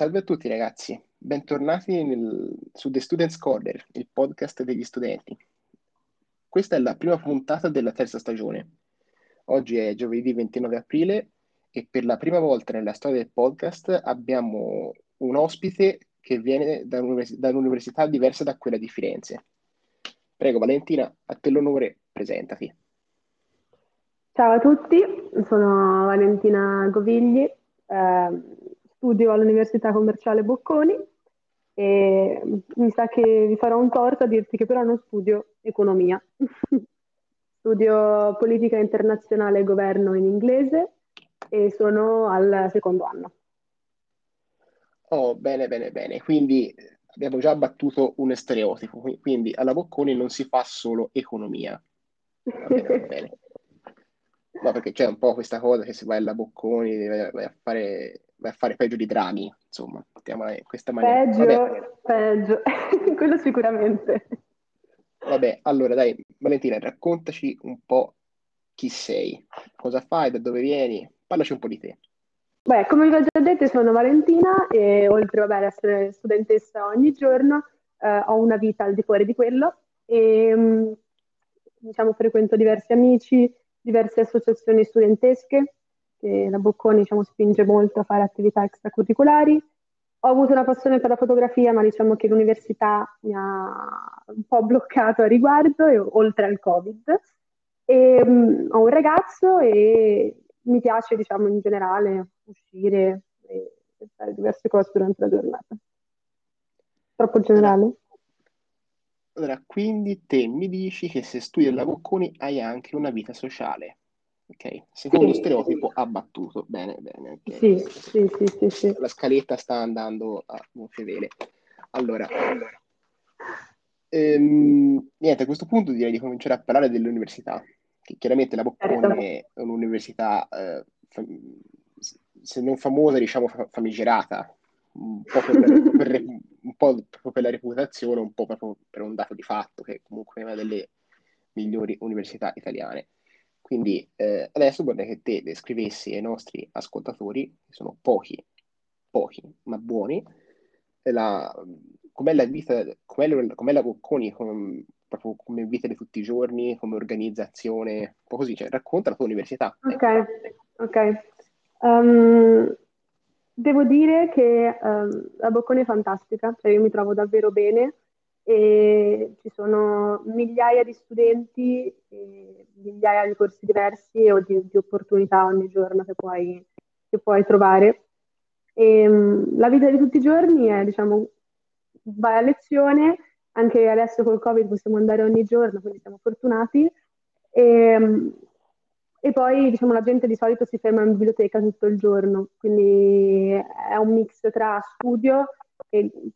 Salve a tutti ragazzi, bentornati nel- su The Students Corner, il podcast degli studenti. Questa è la prima puntata della terza stagione. Oggi è giovedì 29 aprile e per la prima volta nella storia del podcast abbiamo un ospite che viene da, un'univers- da un'università diversa da quella di Firenze. Prego Valentina, a te l'onore, presentati. Ciao a tutti, sono Valentina Govigli, eh, studio all'Università Commerciale Bocconi e mi sa che vi farò un torto a dirti che però non studio economia. Studio politica internazionale e governo in inglese e sono al secondo anno. Oh, bene, bene, bene. Quindi abbiamo già battuto un stereotipo, qui- quindi alla Bocconi non si fa solo economia. Va bene, va bene. No, perché c'è un po' questa cosa che se vai alla Bocconi vai, a fare, a fare peggio di Draghi, insomma, mettiamola in questa maniera. Vabbè, Peggio, peggio, quello sicuramente. vabbè, allora dai, Valentina, raccontaci un po' chi sei, cosa fai, da dove vieni, parlaci un po' di te. Beh, come vi ho già detto, sono Valentina e oltre vabbè, ad essere studentessa ogni giorno, eh, ho una vita al di fuori di quello e mh, diciamo, frequento diversi amici, diverse associazioni studentesche, che la Bocconi diciamo, spinge molto a fare attività extracurricolari. Ho avuto una passione per la fotografia, ma diciamo che l'università mi ha un po' bloccato a riguardo, e- oltre al Covid. E, mh, ho un ragazzo e mi piace, diciamo, in generale uscire e e fare diverse cose durante la giornata. Troppo generale? allora, quindi te mi dici che se studi alla Bocconi hai anche una vita sociale, ok? Secondo Sì, stereotipo abbattuto, bene, bene, ok. sì, sì, sì, sì, sì. La scaletta sta andando a gonfie vele. Allora, ehm, niente, a questo punto direi di cominciare a parlare dell'università, che chiaramente la Certo. Bocconi è un'università, eh, fam- se non famosa, diciamo fa- famigerata, un po' per, per re- un po' proprio per la reputazione, un po' proprio per un dato di fatto, che comunque è una delle migliori università italiane. Quindi eh, adesso vorrei che te descrivessi ai nostri ascoltatori, che sono pochi, pochi, ma buoni, la, com'è la vita, com'è, com'è la Bocconi, com- proprio come vita di tutti i giorni, come organizzazione, un po' così, cioè racconta la tua università, Ok, ecco. ok. Ehm, devo dire che ehm, la Bocconi è fantastica, cioè io mi trovo davvero bene e ci sono migliaia di studenti, migliaia di corsi diversi o di, di opportunità ogni giorno che puoi, che puoi trovare. E, mh, la vita di tutti i giorni è, diciamo, vai a lezione, anche adesso col Covid possiamo andare ogni giorno, quindi siamo fortunati. E, mh, e poi, diciamo, la gente di solito si ferma in biblioteca tutto il giorno, quindi è un mix tra studio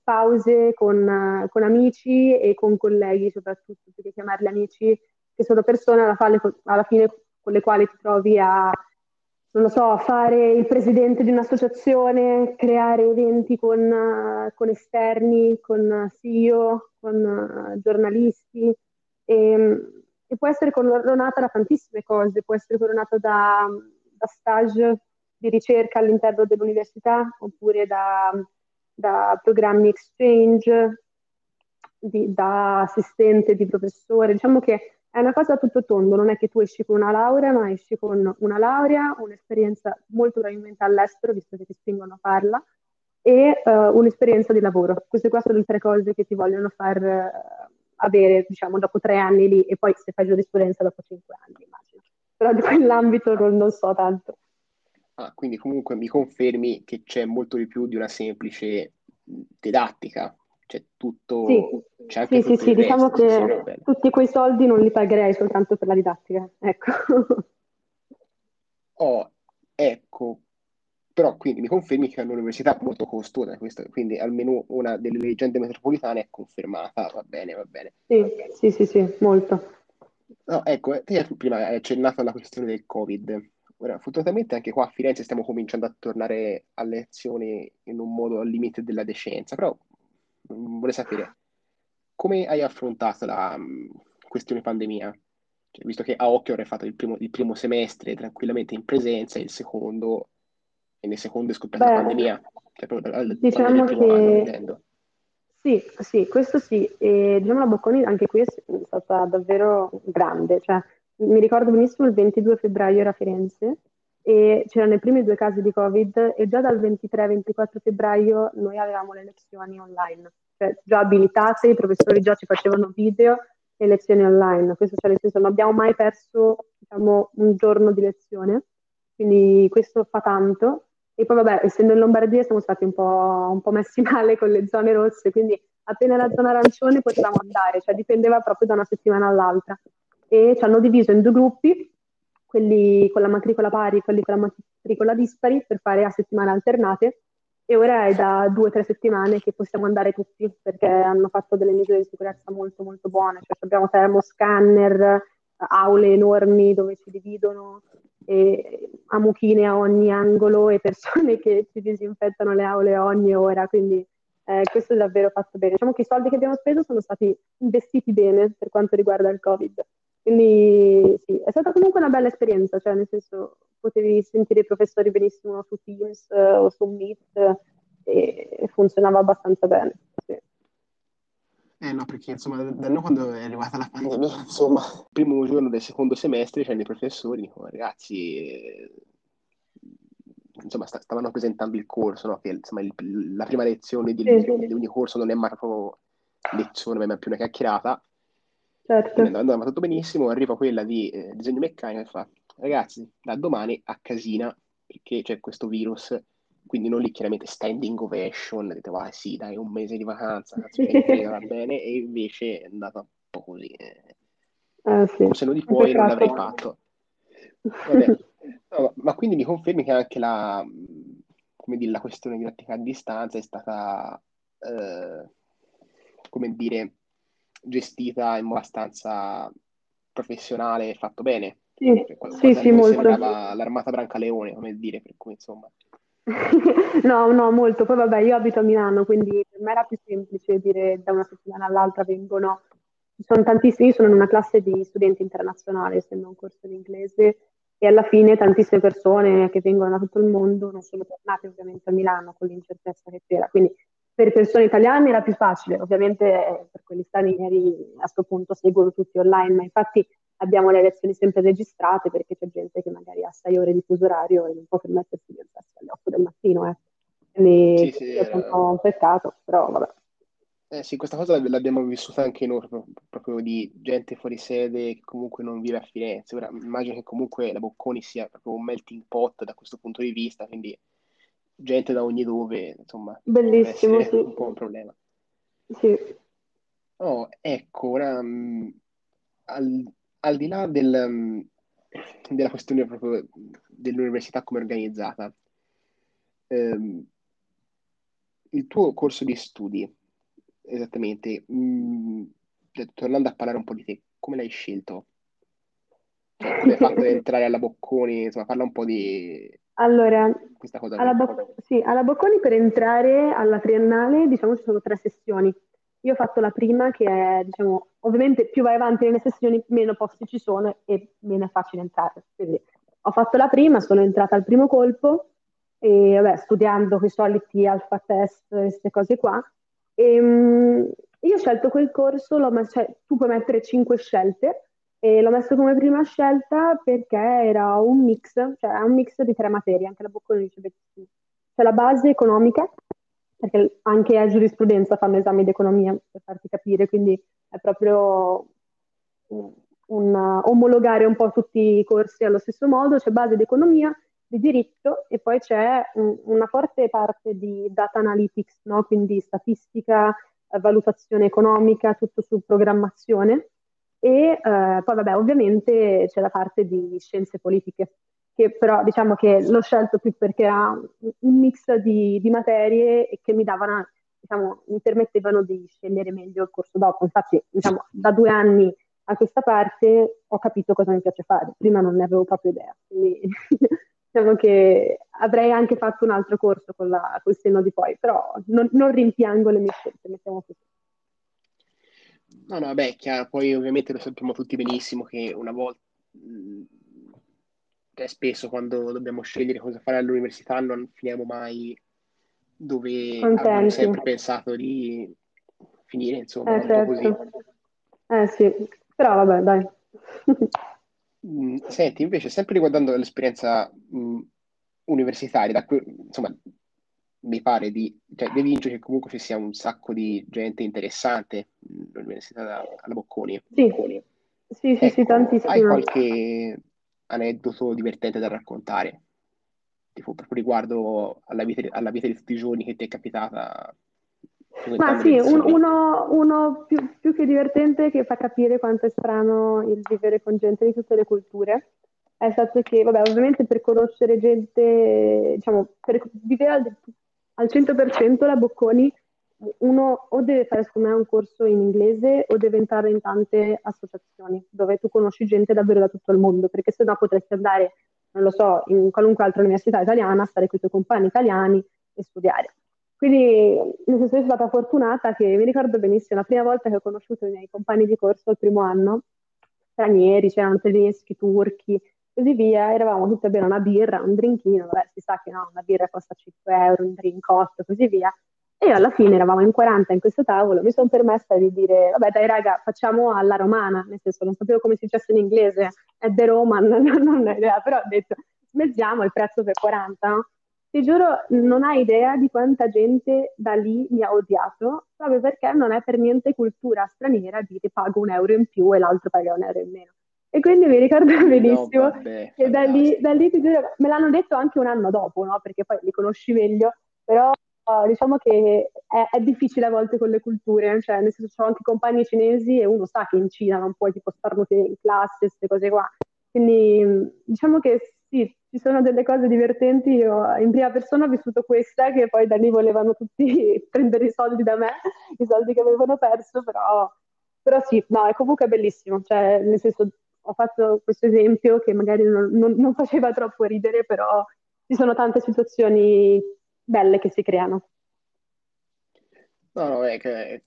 pause con, con amici e con colleghi, soprattutto, perché chiamarli amici, che sono persone alla fine, alla fine con le quali ti trovi a so, fare il presidente di un'associazione, creare eventi con, con esterni, con CEO, con eh, giornalisti. E, e può essere coronata da tantissime cose, può essere coronata da, da stage di ricerca all'interno dell'università, oppure da, da programmi exchange, di- da assistente di professore. Diciamo che è una cosa tutto tondo, non è che tu esci con una laurea, ma esci con una laurea, un'esperienza molto probabilmente all'estero, visto che ti spingono a farla, e eh, un'esperienza di lavoro. Queste qua sono le tre cose che ti vogliono far eh, avere, diciamo, dopo tre anni lì, e poi se fai giurisprudenza dopo cinque anni, immagino. Però di quell'ambito non, non so tanto. Ah, quindi comunque mi confermi che c'è molto di più di una semplice didattica, c'è Sì, tutto, c'è anche sì, sì, tutto sì, diciamo sì, sì, va che bene. tutti quei soldi non li pagherei soltanto per la didattica, ecco. Oh, ecco, però quindi mi confermi che è un'università molto costosa, questo, quindi almeno una delle leggende metropolitane è confermata, va bene, va bene. Sì, sì, sì, sì, molto. No, ecco, te prima hai accennato alla questione del Covid. Ora, fortunatamente anche qua a Firenze stiamo cominciando a tornare a lezioni in un modo al limite della decenza, però mm, vorrei sapere come hai affrontato la mm, questione pandemia? Cioè, visto che a occhio avrei fatto il primo, il primo semestre tranquillamente in presenza e il secondo, e nel secondo è scoppiata la pandemia. Cioè, Diciamo anno, che vedendo. Sì, sì, questo sì. E diciamo la Bocconi anche qui è stata davvero grande. Cioè, mi ricordo benissimo il 22 febbraio era a Firenze e c'erano i primi due casi di Covid e già dal 23-24 febbraio noi avevamo le lezioni online. Cioè, già abilitate, i professori già ci facevano video e lezioni online. Questo cioè, nel senso, non abbiamo mai perso, diciamo, un giorno di lezione. Quindi questo fa tanto. E poi vabbè, essendo in Lombardia siamo stati un po', un po' messi male con le zone rosse, quindi appena la zona arancione potevamo andare, cioè dipendeva proprio da una settimana all'altra. E ci hanno diviso in due gruppi, quelli con la matricola pari e quelli con la matricola dispari, per fare a settimane alternate. E ora è da due o tre settimane che possiamo andare tutti, perché hanno fatto delle misure di sicurezza molto molto buone. Cioè abbiamo termoscanner, aule enormi dove ci dividono, e a mucchine a ogni angolo e persone che ci disinfettano le aule ogni ora, quindi eh, questo è davvero fatto bene. Diciamo che i soldi che abbiamo speso sono stati investiti bene per quanto riguarda il Covid. Quindi sì, è stata comunque una bella esperienza, cioè nel senso potevi sentire i professori benissimo su Teams eh, o su Meet eh, e funzionava abbastanza bene. Sì. Eh no, perché insomma, da noi quando è arrivata la pandemia, insomma, il primo giorno del secondo semestre c'erano i professori, dicono, ragazzi, eh, insomma, sta- stavano presentando il corso, no? Che insomma, il- la prima lezione di, Sì, sì. di ogni corso non è mai proprio lezione, ma è più una chiacchierata. Certo. Andava tutto benissimo, arriva quella di eh, disegno meccanico e fa, ragazzi, da domani a casina, perché c'è questo virus, quindi non lì chiaramente standing ovation, dite, vai sì, dai, un mese di vacanza, cazzo, va bene, e invece è andata un po' così. eh. Eh, sì. Se no di fuori non l'avrei fatto. No, ma, quindi mi confermi che anche la, dire, la questione didattica a distanza è stata, eh, come dire, gestita in abbastanza professionale e fatto bene? Sì, sì, sì, molto. l'armata Brancaleone, come dire, per cui insomma... No, no, molto. Poi vabbè, io abito a Milano, quindi per me era più semplice dire da una settimana all'altra vengono. Ci sono tantissimi, io sono in una classe di studenti internazionali, essendo un corso di inglese, e alla fine tantissime persone che vengono da tutto il mondo non sono tornate ovviamente a Milano con l'incertezza che c'era. Quindi per persone italiane era più facile, ovviamente eh, per quelli stranieri a questo punto seguono tutti online, ma infatti abbiamo le lezioni sempre registrate perché c'è gente che magari ha sei ore di fuso orario e non può permettersi di alzarsi alle 8 del mattino. Eh. Quindi Sì, sì, è un po' un peccato, però vabbè. Eh sì, questa cosa l'abbiamo vissuta anche noi, proprio, proprio di gente fuori sede che comunque non vive a Firenze. Ora immagino che comunque la Bocconi sia proprio un melting pot da questo punto di vista, quindi gente da ogni dove, insomma, Bellissimo, sì. un po' un problema. Sì. Oh, ecco, ora, mh, al, al di là del, mh, della questione proprio dell'università come organizzata, ehm, il tuo corso di studi, esattamente, mh, cioè, tornando a parlare un po' di te, come l'hai scelto? Cioè, come hai fatto ad entrare alla Bocconi? Insomma, parla un po' di Allora, alla. Boc- sì, alla Bocconi per entrare alla triennale, diciamo, ci sono tre sessioni. Io ho fatto la prima che è, diciamo, ovviamente più vai avanti nelle sessioni, meno posti ci sono e meno è facile entrare. Quindi ho fatto la prima, sono entrata al primo colpo e vabbè, studiando quei soliti alfa test, queste cose qua. E, mm, io ho scelto quel corso, messo- cioè, tu puoi mettere cinque scelte e l'ho messo come prima scelta perché era un mix, cioè è un mix di tre materie, anche la Bocconi dice benissimo. C'è la base economica, perché anche a giurisprudenza fanno esami di economia, per farti capire, quindi è proprio un, un omologare un po' tutti i corsi allo stesso modo, c'è base di economia, di diritto e poi c'è un- una forte parte di data analytics, no? Quindi statistica, valutazione economica, tutto su programmazione. E eh, poi, vabbè, ovviamente c'è la parte di scienze politiche, che però diciamo che l'ho scelto più perché era un mix di, di materie che mi davano, diciamo, mi permettevano di scegliere meglio il corso dopo. Infatti, diciamo, da due anni a questa parte ho capito cosa mi piace fare, prima non ne avevo proprio idea. Quindi diciamo che avrei anche fatto un altro corso con la, col senno di poi, però non, non rimpiango le mie scelte, mettiamo così. No, no, beh, chiaro, poi ovviamente lo sappiamo tutti benissimo che una volta, mh, cioè spesso quando dobbiamo scegliere cosa fare all'università non finiamo mai dove Contenti. avevano sempre pensato di finire, insomma, Eh, certo. Eh sì, però vabbè, dai. Mm, Senti, invece, sempre riguardando l'esperienza mm, universitaria, da que- insomma, mi pare di, cioè, devince che comunque ci sia un sacco di gente interessante all'Università alla Bocconi. Sì, sì, sì, sì, Ecco, hai tantissimo. qualche aneddoto divertente da raccontare? Tipo, proprio riguardo alla vita, alla vita di tutti i giorni che ti è capitata Ma sì, un- uno, uno più, più che divertente che fa capire quanto è strano il vivere con gente di tutte le culture è stato che, vabbè, ovviamente per conoscere gente, diciamo, per vivere al, al 100% la Bocconi, uno o deve fare, secondo me, un corso in inglese o deve entrare in tante associazioni dove tu conosci gente davvero da tutto il mondo, perché se no potresti andare, non lo so, in qualunque altra università italiana, stare con i tuoi compagni italiani e studiare. Quindi, nel senso, sono stata fortunata che mi ricordo benissimo la prima volta che ho conosciuto i miei compagni di corso il primo anno, stranieri, c'erano tedeschi, turchi, così via, eravamo tutti a bere una birra, un drinkino, vabbè, si sa che no, una birra costa 5 euro, un drink costa, così via. E io alla fine eravamo in 40 in questo tavolo, mi sono permessa di dire, vabbè dai raga, facciamo alla romana, nel senso non sapevo come si dicesse in inglese, è the Roman, non, non ho idea, però ho detto, smezziamo il prezzo per 40, no? Ti giuro, non hai idea di quanta gente da lì mi ha odiato, proprio perché non è per niente cultura straniera dire pago un euro in più e l'altro paga un euro in meno. E quindi mi ricordo No, benissimo vabbè, che da lì, da lì me l'hanno detto anche un anno dopo, no? Perché poi li conosci meglio, però eh, diciamo che è, è difficile a volte con le culture, cioè nel senso ho anche compagni cinesi e uno sa che in Cina non puoi tipo starnuti in classe, queste cose qua. Quindi diciamo che sì, ci sono delle cose divertenti. Io in prima persona ho vissuto questa, che poi da lì volevano tutti prendere i soldi da me, i soldi che avevano perso, però, però sì, no, è comunque bellissimo. Cioè, nel senso, ho fatto questo esempio che magari non, non- non faceva troppo ridere, però ci sono tante situazioni belle che si creano. No, no, è che,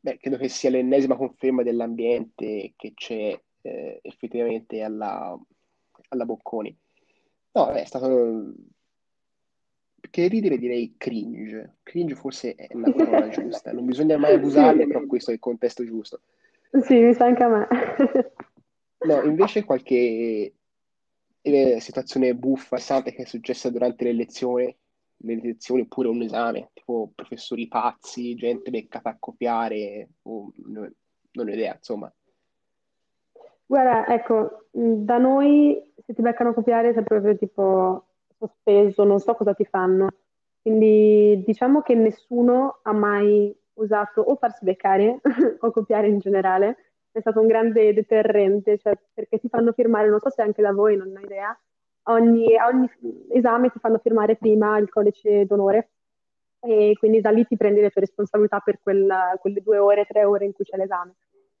beh, credo che sia l'ennesima conferma dell'ambiente che c'è eh, effettivamente alla, alla Bocconi. No, è stato, che ridere direi cringe. Cringe forse è la parola giusta. Non bisogna mai abusarne, però questo è il contesto giusto. sì, mi sa anche a me. No, invece qualche eh, situazione buffa, interessante che è successa durante le lezioni, le lezioni oppure un esame, tipo professori pazzi, gente beccata a copiare, o, no- non ho idea, insomma. Guarda, ecco, mh, da noi se ti beccano a copiare sei proprio tipo sospeso, non so cosa ti fanno. Quindi diciamo che nessuno ha mai usato o farsi beccare o copiare in generale. È stato un grande deterrente, cioè perché ti fanno firmare, non so se anche da voi, non ho idea, ogni, ogni esame ti fanno firmare prima il codice d'onore e quindi da lì ti prendi le tue responsabilità per quella- quelle due ore, tre ore in cui c'è l'esame.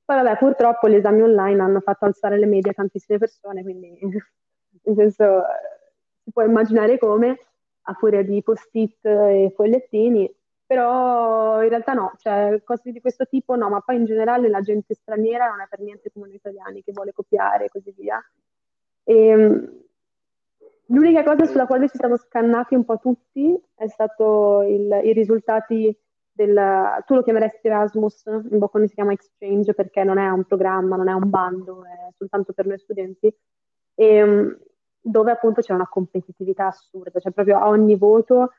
Poi vabbè, purtroppo gli esami online hanno fatto alzare le medie a tantissime persone, quindi nel senso eh, si può immaginare come, a furia di post-it e fogliettini, però in realtà no, cioè cose di questo tipo no, ma poi in generale la gente straniera non è per niente come noi italiani che vuole copiare e così via. E, l'unica cosa sulla quale ci siamo scannati un po' tutti è stato il- i risultati del, tu lo chiameresti Erasmus, in Bocconi si chiama Exchange perché non è un programma, non è un bando, è soltanto per noi studenti, e, mh, dove appunto c'è una competitività assurda, cioè proprio a ogni voto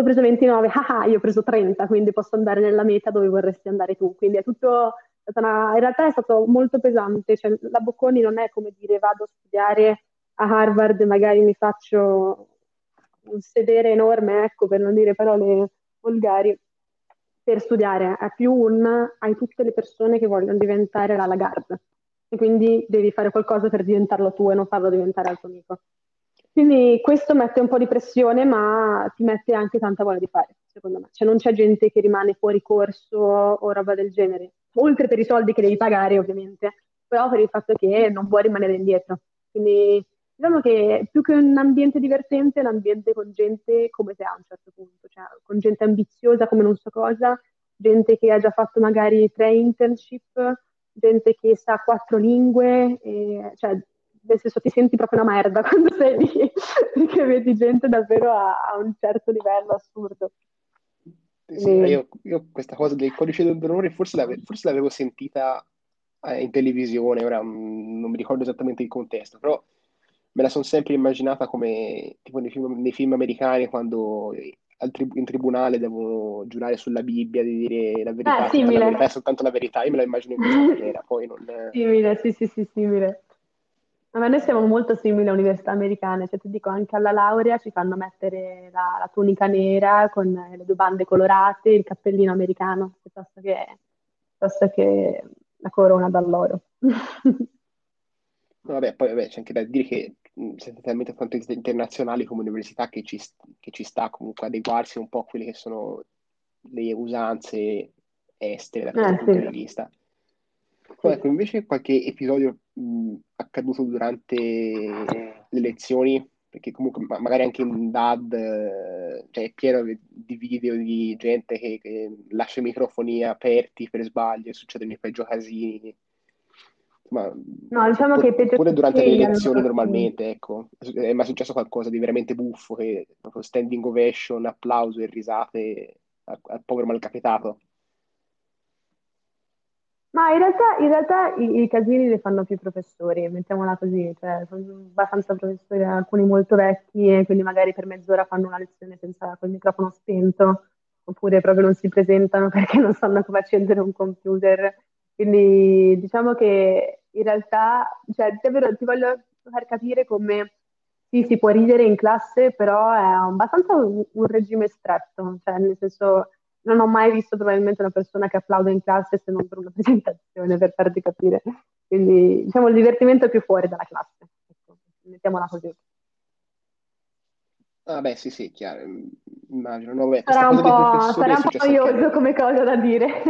hai preso 29, ah io ho preso 30, quindi posso andare nella meta dove vorresti andare tu, quindi è tutto, una- in realtà è stato molto pesante, cioè la Bocconi non è come dire vado a studiare a Harvard, magari mi faccio un sedere enorme, ecco, per non dire parole volgari, per studiare, è più un hai tutte le persone che vogliono diventare la Lagarde. E quindi devi fare qualcosa per diventarlo tu e non farlo diventare al tuo amico. Quindi questo mette un po' di pressione, ma ti mette anche tanta voglia di fare, secondo me. Cioè non c'è gente che rimane fuori corso o roba del genere, oltre per i soldi che devi pagare, ovviamente, però per il fatto che non vuoi rimanere indietro. Quindi diciamo che più che un ambiente divertente, è un ambiente con gente come te a un certo punto, cioè con gente ambiziosa come non so cosa, gente che ha già fatto magari tre internship, gente che sa quattro lingue, e- cioè nel senso ti senti proprio una merda quando sei lì, perché vedi gente davvero a, a un certo livello assurdo. Sì, io, io, questa cosa del codice d'onore forse, l'ave, forse l'avevo sentita eh, in televisione, ora mm, non mi ricordo esattamente il contesto, però me la sono sempre immaginata come tipo nei film, nei film americani quando tri- in tribunale devono giurare sulla Bibbia di dire la verità, eh, la verità è soltanto la verità, io me la immagino in questa maniera, poi non... Simile, sì, sì, sì, simile. Ma noi siamo molto simili alle università americane, cioè ti dico anche alla laurea ci fanno mettere la, la tunica nera con le due bande colorate, il cappellino americano, piuttosto che, piuttosto che la corona d'alloro. Vabbè, poi vabbè, c'è anche da dire che siete talmente tanto internazionali come università che ci, che ci sta comunque adeguarsi un po' a quelle che sono le usanze estere da questo eh, punto sì. di vista. Ecco, invece qualche episodio mh, accaduto durante le lezioni, perché comunque ma- magari anche in DAD eh, cioè, è pieno di video di gente che, che lascia i microfoni aperti per sbaglio e succedono i peggio casini. Ma, no, diciamo pure, che pure durante le lezioni normalmente, ecco, è mai successo qualcosa di veramente buffo, che proprio standing ovation, applauso e risate al, al povero malcapitato? Ma in realtà, in realtà i, i casini li fanno più i professori, mettiamola così, cioè sono abbastanza professori, alcuni molto vecchi e quindi magari per mezz'ora fanno una lezione senza col microfono spento, oppure proprio non si presentano perché non sanno come accendere un computer. Quindi diciamo che in realtà, cioè, davvero ti voglio far capire come sì, si può ridere in classe, però è abbastanza un, un regime stretto, cioè nel senso non ho mai visto probabilmente una persona che applaude in classe se non per una presentazione, per farti capire. Quindi, diciamo, il divertimento è più fuori dalla classe. Ecco, mettiamola così. Ah beh, sì, sì, chiaro, immagino. No, beh, sarà un po', sarà un po noioso come cosa da dire.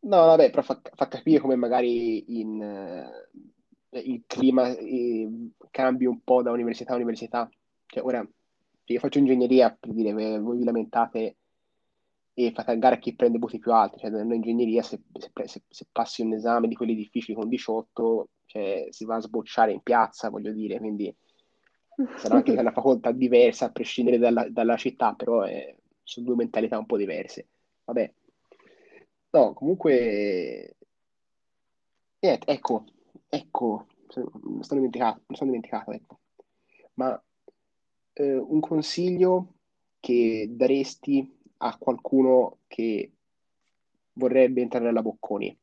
no, vabbè, però fa, fa, capire come magari in, uh, il clima eh, cambi un po' da università a università. Cioè, ora io faccio ingegneria, per dire, voi vi lamentate e fate a gara chi prende voti più alti, cioè in ingegneria se, se, se, passi un esame di quelli difficili con 18, cioè, si va a sbocciare in piazza, voglio dire, quindi sarà anche una facoltà diversa a prescindere dalla, dalla città, però è, sono due mentalità un po' diverse. Vabbè. No, comunque... Niente, ecco, ecco, mi sono dimenticato, mi sono dimenticato, ecco. Ma eh, un consiglio che daresti a qualcuno che vorrebbe entrare alla Bocconi?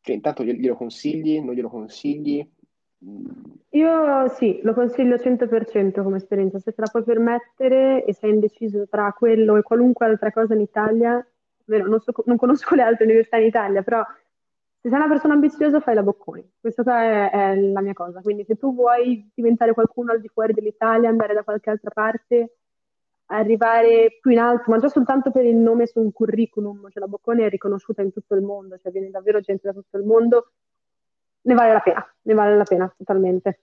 Cioè, intanto glielo consigli, non glielo consigli? Io sì, lo consiglio 100% come esperienza, se te la puoi permettere e sei indeciso tra quello e qualunque altra cosa in Italia, non, so, non conosco le altre università in Italia, però se sei una persona ambiziosa fai la Bocconi, questa è, è, la mia cosa, quindi se tu vuoi diventare qualcuno al di fuori dell'Italia, andare da qualche altra parte, arrivare più in alto, ma già soltanto per il nome su un curriculum, cioè la Bocconi è riconosciuta in tutto il mondo, cioè viene davvero gente da tutto il mondo, ne vale la pena, ne vale la pena totalmente.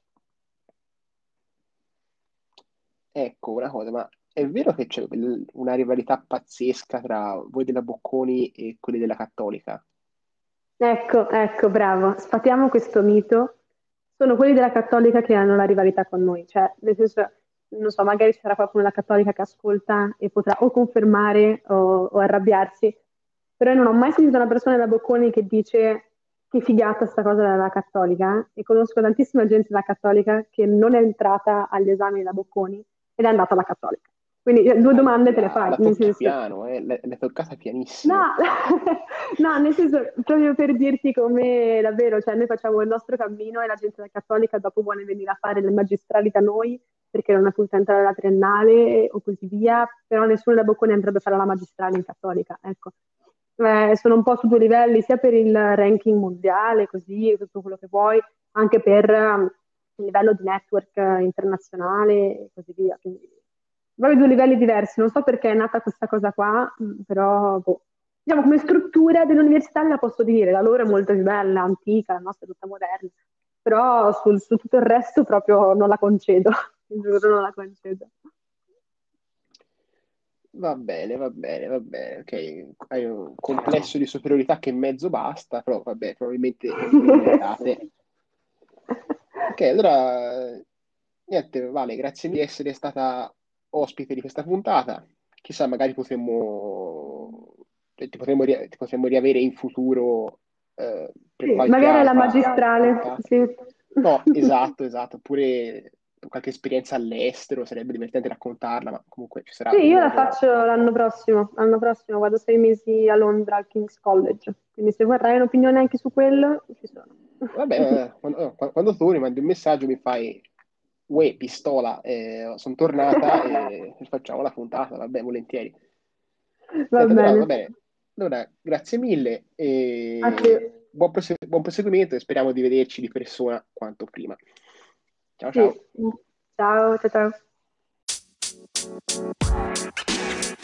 Ecco, una cosa, ma è vero che c'è una rivalità pazzesca tra voi della Bocconi e quelli della Cattolica? Ecco, ecco, bravo. Sfatiamo questo mito. Sono quelli della Cattolica che hanno la rivalità con noi, cioè, nel senso, non so, magari sarà qualcuno della Cattolica che ascolta e potrà o confermare o, o arrabbiarsi, però non ho mai sentito una persona da Bocconi che dice che figata sta cosa della Cattolica e conosco tantissima gente della Cattolica che non è entrata agli esami della Bocconi ed è andata alla Cattolica. Quindi eh, due domande te le fai. La nel senso... piano, eh? l'hai toccata pianissimo. No, no, nel senso, proprio per dirti come davvero, cioè noi facciamo il nostro cammino e la gente cattolica dopo vuole venire a fare le magistrali da noi perché non ha potuto entrare alla triennale o così via, però nessuno da Bocconi andrebbe a fare la magistrale in cattolica, ecco. Eh, sono un po' su due livelli, sia per il ranking mondiale, così, tutto quello che vuoi, anche per um, il livello di network internazionale e così via. Quindi proprio due livelli diversi. Non so perché è nata questa cosa qua, mm, però boh. diciamo come struttura dell'università la posso dire, la loro è molto più bella, antica, la nostra è tutta moderna, però sul, su tutto il resto proprio non la concedo, giuro non la concedo. Va bene, va bene, va bene. Ok, hai un complesso di superiorità che mezzo basta, però vabbè, probabilmente. Ok, allora, niente, Vale, grazie di essere stata ospite di questa puntata. Chissà, magari potremmo, ti potremmo, ti potremmo riavere in futuro eh, sì, magari la magistrale, sì. No, esatto, esatto, oppure qualche esperienza all'estero, sarebbe divertente raccontarla, ma comunque ci sarà. Sì, io la faccio l'anno prossimo, l'anno prossimo vado sei mesi a Londra al King's College, quindi se vorrai un'opinione anche su quello, ci sono. Vabbè, eh, quando, quando tu mi mandi un messaggio mi fai, uè, pistola, eh, sono tornata e facciamo la puntata, vabbè, volentieri. Va, bene. Allora, va bene. Allora, grazie mille e buon, prosegu- buon proseguimento e speriamo di vederci di persona quanto prima. Ciao ciao. Ciao ciao ciao.